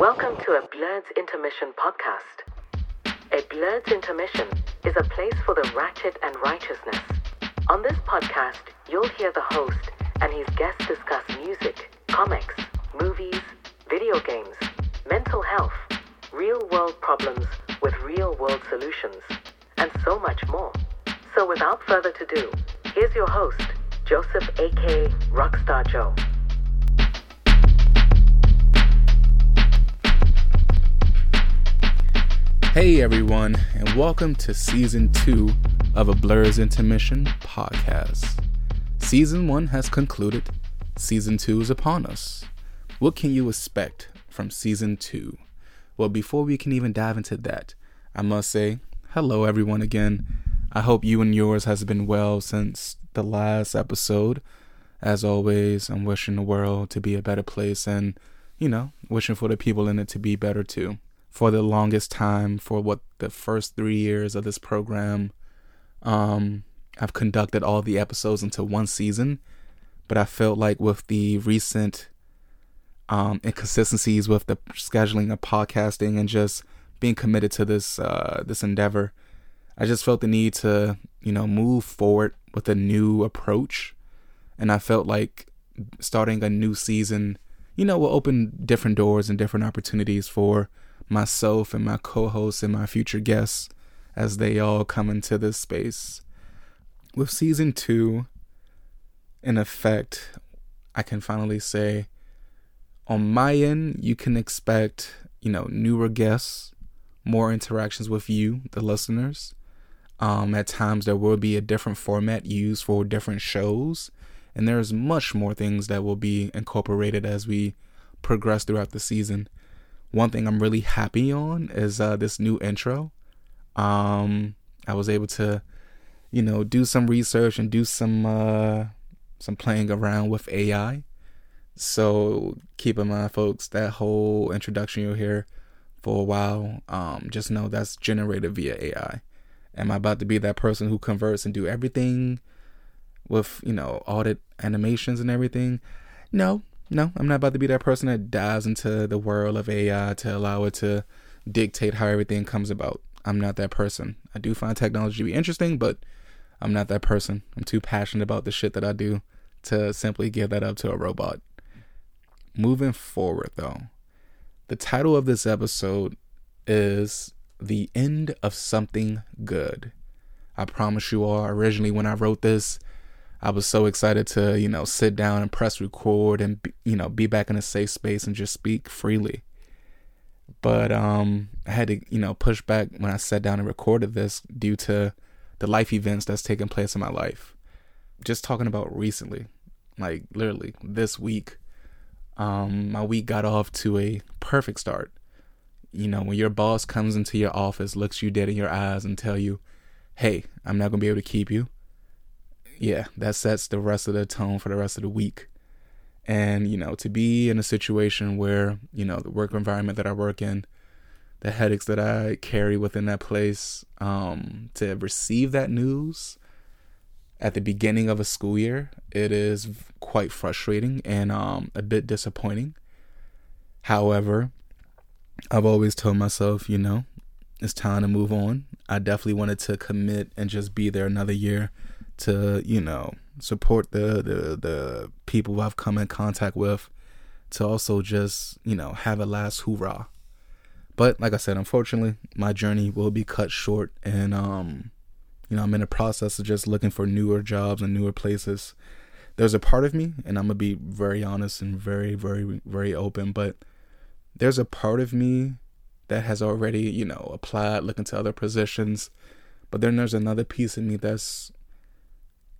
Welcome to a Blerd's Intermission podcast. A Blerd's Intermission is a place for the ratchet and righteousness. On this podcast, you'll hear the host and his guests discuss music, comics, movies, video games, mental health, real world problems with real world solutions, and so much more. So without further ado, here's your host, Joseph aka Rockstar Joe. Hey everyone, and welcome to season two of a Blerd's Intermission podcast. Season one has concluded, season two is upon us. What can you expect from season two? Well, before we can even dive into that, I must say hello everyone again. I hope you and yours has been well since the last episode. As always, I'm wishing the world to be a better place and, you know, wishing for the people in it to be better too for the longest time for what the first three years of this program. Um i've conducted all the episodes into one season but i felt like with the recent um inconsistencies with the scheduling of podcasting and just being committed to this uh this endeavor i just felt the need to you know move forward with a new approach. And i felt like starting a new season you know will open different doors and different opportunities for myself and my co hosts and my future guests as they all come into this space. With season two in effect, I can finally say on my end, you can expect, you know, newer guests, more interactions with you, the listeners. Um, at times, there will be a different format used for different shows, and there's much more things that will be incorporated as we progress throughout the season one thing I'm really happy on is uh, this new intro. Um, I was able to, you know, do some research and do some uh, some playing around with AI. So keep in mind, folks, that whole introduction you'll hear for a while, um, just know that's generated via AI. Am I about to be that person who converts and do everything with, you know, audit animations and everything? No, no, I'm not about to be that person that dives into the world of AI to allow it to dictate how everything comes about. I'm not that person. I do find technology to be interesting, but I'm not that person. I'm too passionate about the shit that I do to simply give that up to a robot. Moving forward, though, the title of this episode is The End of Something Good. I promise you all, originally when I wrote this, I was so excited to, you know, sit down and press record and, you know, be back in a safe space and just speak freely. But um, I had to, you know, push back when I sat down and recorded this due to the life events that's taken place in my life. Just talking about recently, like literally this week, um, my week got off to a perfect start. You know, when your boss comes into your office, looks you dead in your eyes, and tell you, "Hey, I'm not gonna be able to keep you yeah, that sets the rest of the tone for the rest of the week. And, you know, to be in a situation where, you know, the work environment that I work in, the headaches that I carry within that place, um, to receive that news at the beginning of a school year, it is quite frustrating and um, a bit disappointing. However, I've always told myself, you know, it's time to move on. I definitely wanted to commit and just be there another year to you know support the the the people I've come in contact with to also just you know have a last hoorah. But like I said unfortunately my journey will be cut short and um you know I'm in a process of just looking for newer jobs and newer places. There's a part of me and I'm gonna be very honest and very very very open but there's a part of me that has already you know applied looking to other positions but then there's another piece of me that's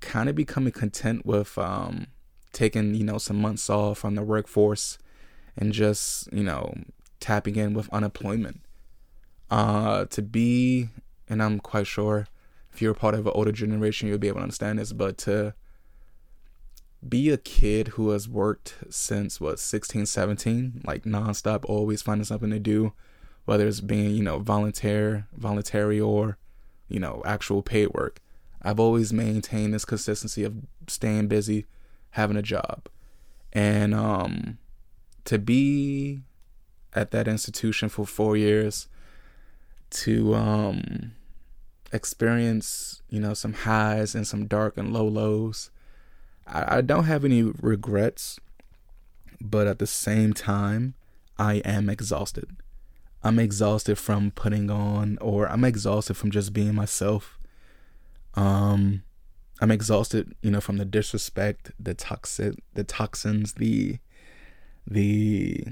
kind of becoming content with um, taking you know some months off from the workforce and just you know tapping in with unemployment. Uh, to be, and I'm quite sure if you're part of an older generation, you'll be able to understand this, but to be a kid who has worked since what 16 17 like nonstop always finding something to do whether it's being you know volunteer voluntary or you know actual paid work I've always maintained this consistency of staying busy, having a job. And um to be at that institution for four years to um, experience, you know, some highs and some dark and low lows. I, I don't have any regrets, but at the same time, I am exhausted. I'm exhausted from putting on, or I'm exhausted from just being myself. Um, I'm exhausted, you know, from the disrespect, the toxic, the toxins, the, the,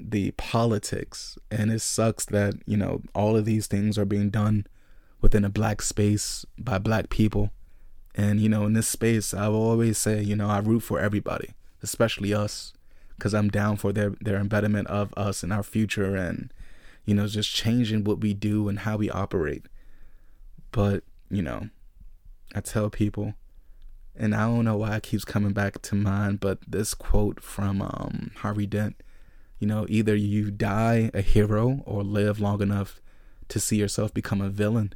the politics, and it sucks that you know all of these things are being done within a black space by black people. And you know, in this space, I will always say, you know, I root for everybody, especially us, because I'm down for their their embedment of us and our future, and you know, just changing what we do and how we operate. But you know, I tell people, and I don't know why it keeps coming back to mind, but this quote from um, Harvey Dent, you know, either you die a hero or live long enough to see yourself become a villain.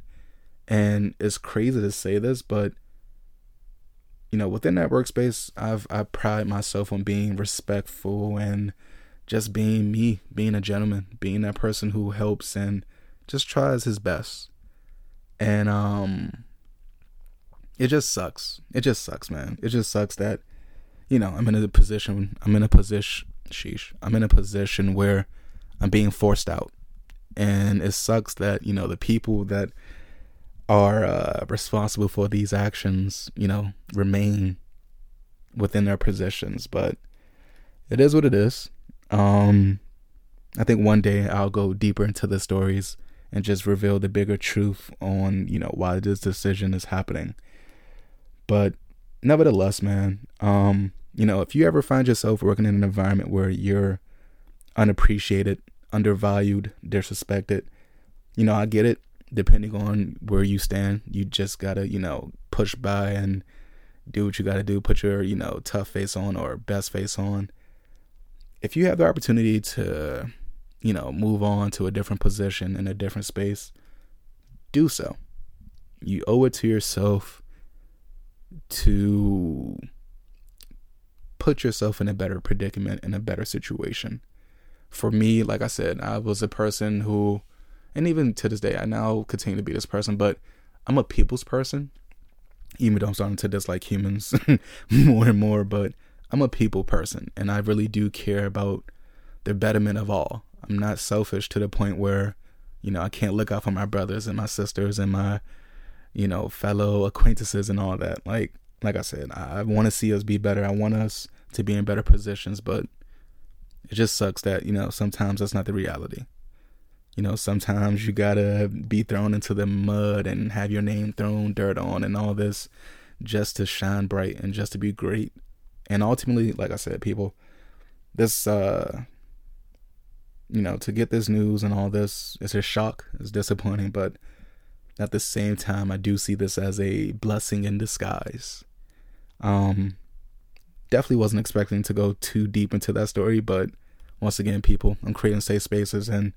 And it's crazy to say this, but you know, within that workspace, I've I pride myself on being respectful and just being me, being a gentleman, being that person who helps and just tries his best. And um it just sucks. It just sucks, man. It just sucks that you know, I'm in a position I'm in a position sheesh. I'm in a position where I'm being forced out. And it sucks that, you know, the people that are uh, responsible for these actions, you know, remain within their positions. But it is what it is. Um, I think one day I'll go deeper into the stories and just reveal the bigger truth on, you know, why this decision is happening. But nevertheless, man, um, you know, if you ever find yourself working in an environment where you're unappreciated, undervalued, disrespected, you know, I get it depending on where you stand, you just gotta, you know, push by and do what you gotta do, put your, you know, tough face on or best face on. If you have the opportunity to, you know, move on to a different position in a different space, do so. You owe it to yourself to put yourself in a better predicament, in a better situation. For me, like I said, I was a person who and even to this day, I now continue to be this person, but I'm a people's person, even though I'm starting to dislike humans more and more. But I'm a people person, and I really do care about the betterment of all. I'm not selfish to the point where, you know, I can't look out for my brothers and my sisters and my, you know, fellow acquaintances and all that. Like, like I said, I, I want to see us be better. I want us to be in better positions, but it just sucks that you know sometimes that's not the reality. You know, sometimes you gotta be thrown into the mud and have your name thrown dirt on and all this just to shine bright and just to be great. And ultimately, like I said, people, this, uh, you know, to get this news and all this, it's a shock, it's disappointing, but at the same time, I do see this as a blessing in disguise. Um, definitely wasn't expecting to go too deep into that story, but once again, people, I'm creating safe spaces and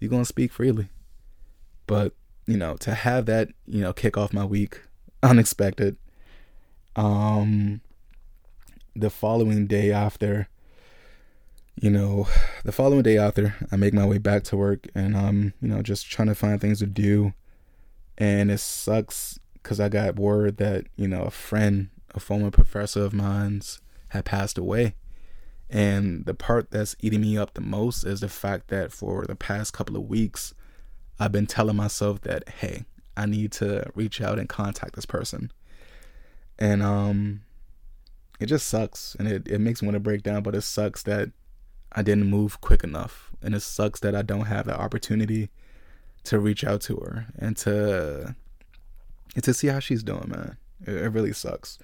you're gonna speak freely. But you know, to have that, you know, kick off my week unexpected. Um, the following day after, you know, the following day after, I make my way back to work and I'm, you know, just trying to find things to do. And it sucks because I got word that, you know, a friend, a former professor of mine's had passed away. And the part that's eating me up the most is the fact that for the past couple of weeks, I've been telling myself that, hey, I need to reach out and contact this person. And um it just sucks and it, it makes me want to break down, but it sucks that I didn't move quick enough. And it sucks that I don't have the opportunity to reach out to her and to and to see how she's doing, man. It, it really sucks.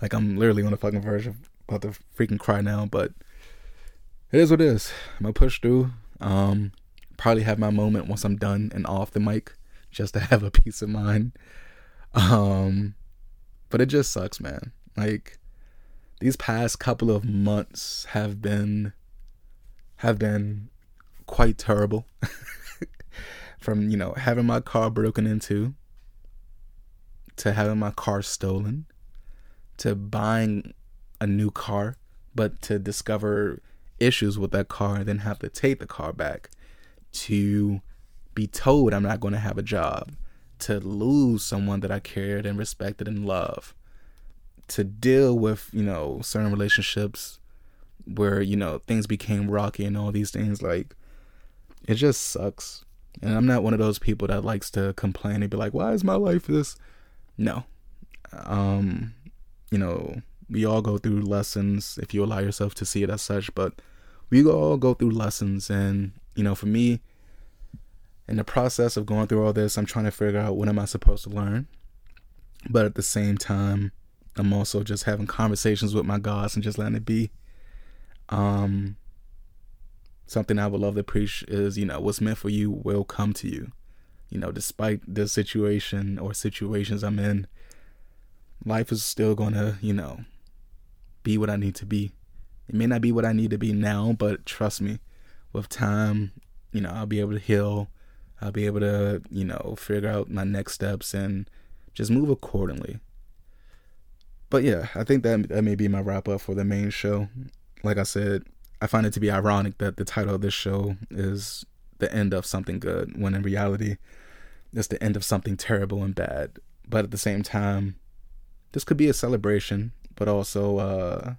Like I'm literally on the fucking verge of about to freaking cry now, but it is what it is. I'm gonna push through. Um, probably have my moment once I'm done and off the mic, just to have a peace of mind. Um, but it just sucks, man. Like these past couple of months have been have been quite terrible. From you know having my car broken into, to having my car stolen, to buying a new car, but to discover issues with that car and then have to take the car back to be told I'm not going to have a job, to lose someone that I cared and respected and loved, to deal with, you know, certain relationships where, you know, things became rocky and all these things. Like, it just sucks. And I'm not one of those people that likes to complain and be like, why is my life this? No. Um, you know, we all go through lessons if you allow yourself to see it as such, but we all go through lessons. And, you know, for me, in the process of going through all this, I'm trying to figure out what am I supposed to learn. But at the same time, I'm also just having conversations with my gods and just letting it be. Um, something I would love to preach is, you know, what's meant for you will come to you. You know, despite the situation or situations I'm in, life is still gonna, you know, be what I need to be. It may not be what I need to be now, but trust me, with time, you know, I'll be able to heal. I'll be able to, you know, figure out my next steps and just move accordingly. But yeah, I think that that may be my wrap up for the main show. Like I said, I find it to be ironic that the title of this show is the end of something good, when in reality, it's the end of something terrible and bad. But at the same time, this could be a celebration, but also uh,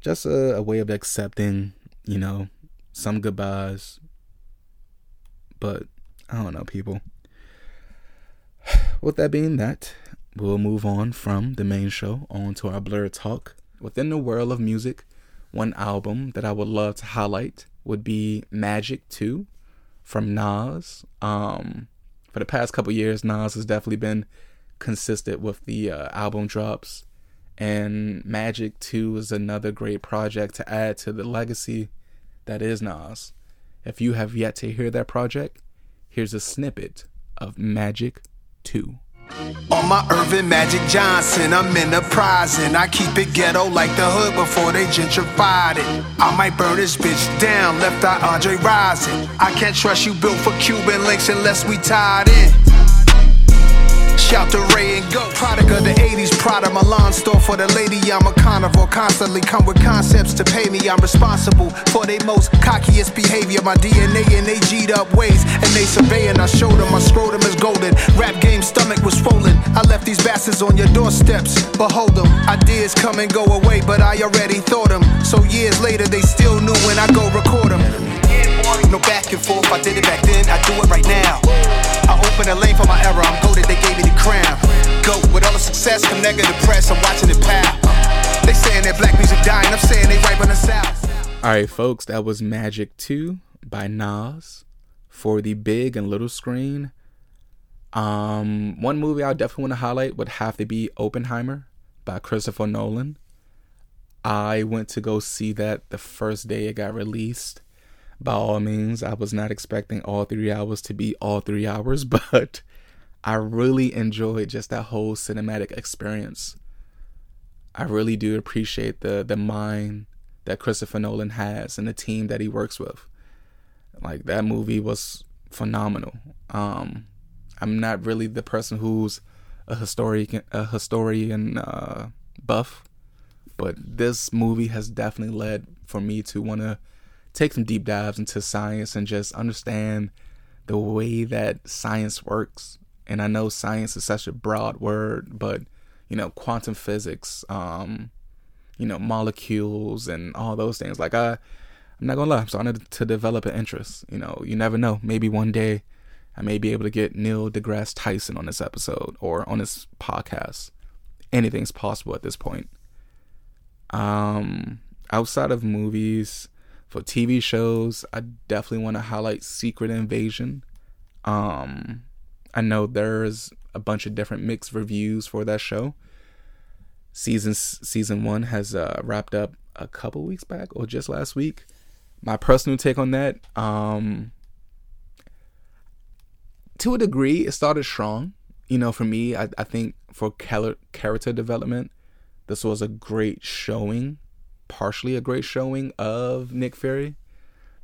just a, a way of accepting, you know, some goodbyes. But I don't know, people. With that being that, we'll move on from the main show on to our Blerd talk. Within the world of music, one album that I would love to highlight would be Magic 2 from Nas. Um, for the past couple years, Nas has definitely been consistent with the uh, album drops. And Magic 2 is another great project to add to the legacy that is Nas. If you have yet to hear that project, here's a snippet of Magic 2. On my Earvin Magic Johnson, I'm enterprising. I keep it ghetto like the hood before they gentrified it. I might burn this bitch down, left eye Andre rising. I can't trust you built for Cuban links unless we tied in. Shout to Ray and Go. Product of the 80s, Prada Milan store for the lady. I'm a carnivore, constantly come with concepts to pay me. I'm responsible for they most cockiest behavior. My DNA and they G'd up ways, and they surveying. I showed them my scrotum is golden. Rap game stomach was swollen. I left these bastards on your doorsteps. Behold them. Ideas come and go away, but I already thought them. So years later, they still knew when I go record them. No back and forth, I did it back then, I do it right now. I open a lane for my era, I'm goaded, they gave me the crown. Go with all the success, come negative press, I'm watching it pound. They saying that black music dying, I'm saying they right on the south. Alright, folks, that was Magic 2 by Nas for the big and little screen. Um, one movie I definitely want to highlight would have to be Oppenheimer by Christopher Nolan. I went to go see that the first day it got released by all means, I was not expecting all three hours to be all three hours, but I really enjoyed just that whole cinematic experience. I really do appreciate the the mind that Christopher Nolan has and the team that he works with. Like that movie was phenomenal. Um, I'm not really the person who's a historian a historian uh, buff, but this movie has definitely led for me to want to take some deep dives into science and just understand the way that science works. And I know science is such a broad word, but you know, quantum physics, um, you know, molecules and all those things. Like I I'm not gonna lie, I'm starting to develop an interest. You know, you never know. Maybe one day I may be able to get Neil deGrasse Tyson on this episode or on this podcast. Anything's possible at this point. Um, outside of movies, for TV shows, I definitely want to highlight Secret Invasion. Um, I know there's a bunch of different mixed reviews for that show. Season season one has uh, wrapped up a couple weeks back or just last week. My personal take on that, um, to a degree, it started strong. You know, for me, I, I think for character development, this was a great showing partially a great showing of Nick Fury.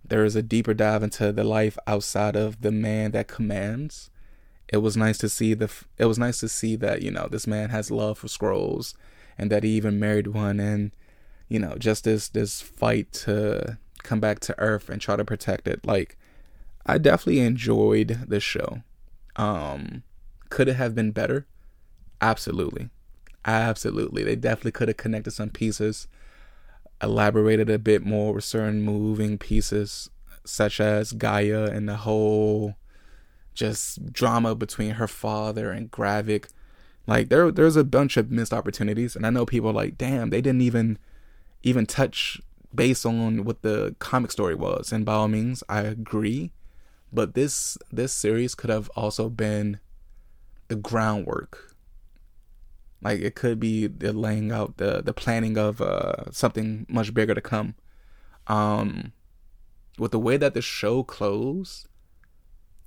There is a deeper dive into the life outside of the man that commands. It was nice to see the. It was nice to see that you know this man has love for Skrulls, and that he even married one, and you know, just this this fight to come back to Earth and try to protect it. Like, I definitely enjoyed this show. Um, could it have been better? Absolutely, absolutely. They definitely could have connected some pieces, elaborated a bit more with certain moving pieces, such as G'iah and the whole just drama between her father and Gravik. Like there there's a bunch of missed opportunities and I know people are like, damn, they didn't even even touch based on what the comic story was. And by all means, I agree. But this this series could have also been the groundwork. Like it could be the laying out the the planning of uh something much bigger to come. Um with the way that the show closed,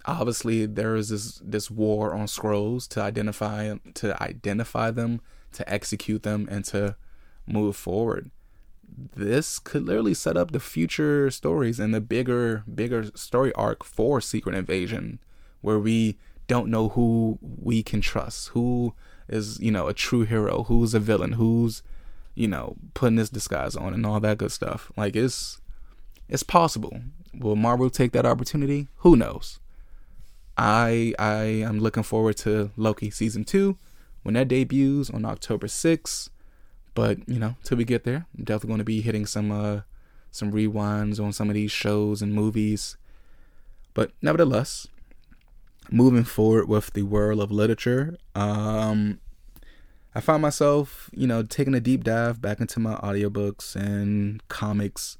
obviously there is this this war on Skrulls to identify to identify them, to execute them, and to move forward. This could literally set up the future stories and the bigger bigger story arc for Secret Invasion, where we don't know who we can trust, who is you know a true hero, who's a villain, who's you know putting this disguise on and all that good stuff. Like it's it's possible. Will Marvel take that opportunity? Who knows? I I am looking forward to Loki season two when that debuts on October 6th. But you know, till we get there, I'm definitely going to be hitting some uh some rewinds on some of these shows and movies. But nevertheless, moving forward with the world of literature, um, I found myself, you know, taking a deep dive back into my audiobooks and comics.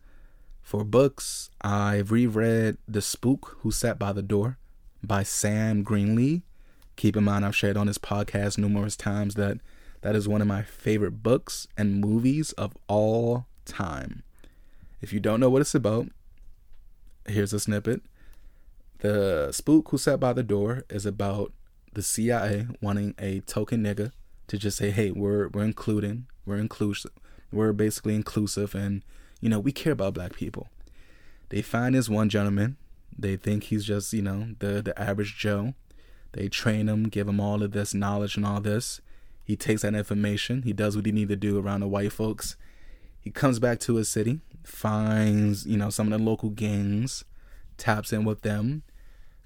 For books, I've reread The Spook Who Sat by the Door by Sam Greenlee. Keep in mind, I've shared on this podcast numerous times that that is one of my favorite books and movies of all time. If you don't know what it's about, here's a snippet. The Spook Who Sat by the Door is about the CIA wanting a token nigga to just say, hey, we're we're including, we're inclusive, we're basically inclusive, and you know we care about black people. They find this one gentleman they think he's just, you know, the the average Joe. They train him, give him all of this knowledge and all this. He takes that information, he does what he need to do around the white folks. He comes back to his city, finds, you know, some of the local gangs, taps in with them,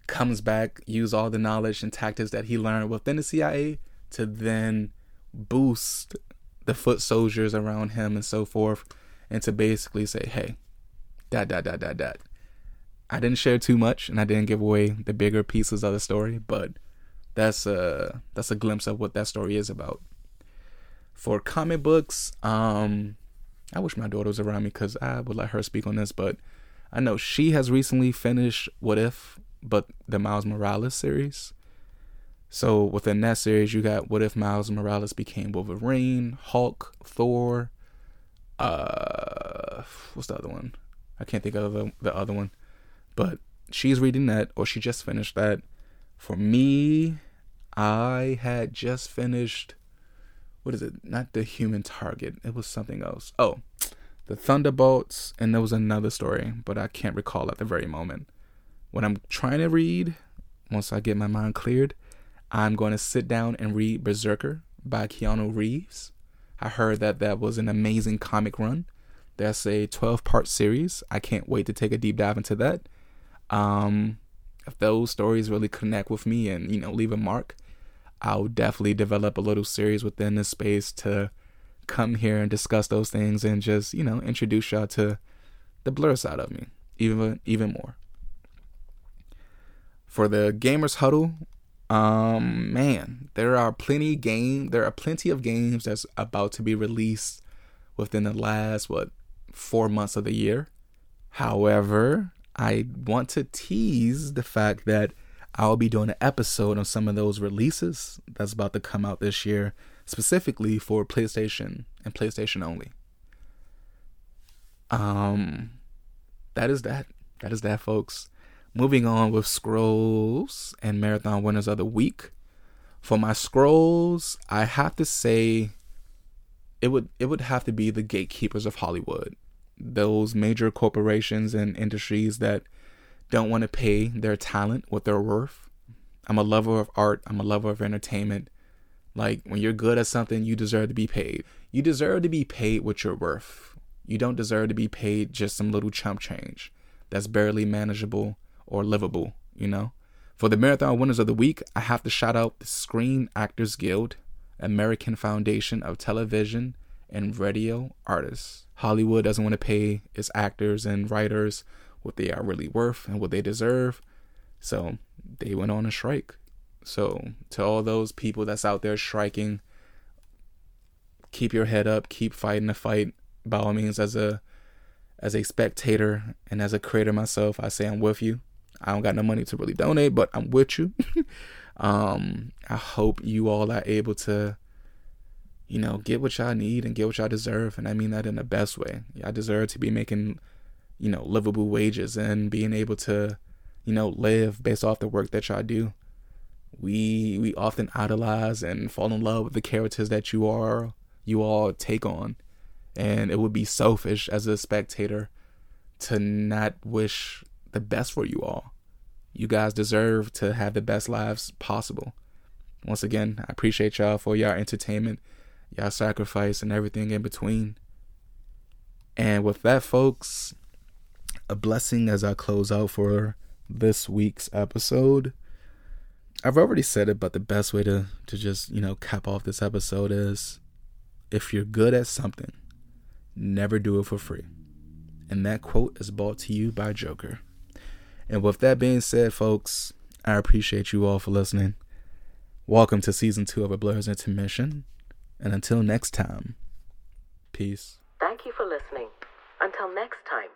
comes back, use all the knowledge and tactics that he learned within the CIA to then boost the foot soldiers around him and so forth, and to basically say, hey, that, that, that, that, that. I didn't share too much and I didn't give away the bigger pieces of the story, but that's a that's a glimpse of what that story is about. For comic books, um I wish my daughter was around me cuz I would let her speak on this, but I know she has recently finished What If, but the Miles Morales series. So within that series, you got What If Miles Morales became Wolverine, Hulk, Thor, uh what's the other one? I can't think of the, the other one. But she's reading that, or she just finished that. For me, I had just finished. What is it? Not the human target. It was something else. Oh, the Thunderbolts, and there was another story, but I can't recall at the very moment. What I'm trying to read, once I get my mind cleared, I'm going to sit down and read BRZRKR by Keanu Reeves. I heard that that was an amazing comic run. That's a 12 part series. I can't wait to take a deep dive into that. Um, if those stories really connect with me and you know leave a mark, I'll definitely develop a little series within this space to come here and discuss those things and just you know introduce y'all to the blerd side of me even even more. For the gamers huddle, um, man, there are plenty game. There are plenty of games that's about to be released within the last what four months of the year. However, I want to tease the fact that I'll be doing an episode on some of those releases that's about to come out this year, specifically for PlayStation and PlayStation only. Um, that is that. That is that, folks. Moving on with scrolls and marathon winners of the week. For my scrolls, I have to say it would it would have to be the gatekeepers of Hollywood those major corporations and industries that don't want to pay their talent what they're worth. I'm a lover of art, I'm a lover of entertainment. Like when you're good at something, you deserve to be paid. You deserve to be paid what you're worth. You don't deserve to be paid just some little chump change that's barely manageable or livable, you know? For the marathon winners of the week, I have to shout out the Screen Actors Guild, American Foundation of Television and Radio Artists. Hollywood doesn't want to pay its actors and writers what they are really worth and what they deserve. So they went on a strike. So to all those people that's out there striking, keep your head up, keep fighting the fight. By all means, as a as a spectator and as a creator myself, I say I'm with you. I don't got no money to really donate, but I'm with you. um, I hope you all are able to, you know, get what y'all need and get what y'all deserve, and I mean that in the best way. Y'all deserve to be making, you know, livable wages and being able to, you know, live based off the work that y'all do. We we often idolize and fall in love with the characters that you are you all take on, and it would be selfish as a spectator to not wish the best for you all. You guys deserve to have the best lives possible. Once again, I appreciate y'all for y'all entertainment, y'all sacrifice, and everything in between. And with that, folks, a blessing as I close out for this week's episode. I've already said it, but the best way to, to just, you know, cap off this episode is if you're good at something, never do it for free. And that quote is brought to you by Joker. And with that being said, folks, I appreciate you all for listening. Welcome to season two of A Blerd's Intermission. And until next time, peace. Thank you for listening. Until next time.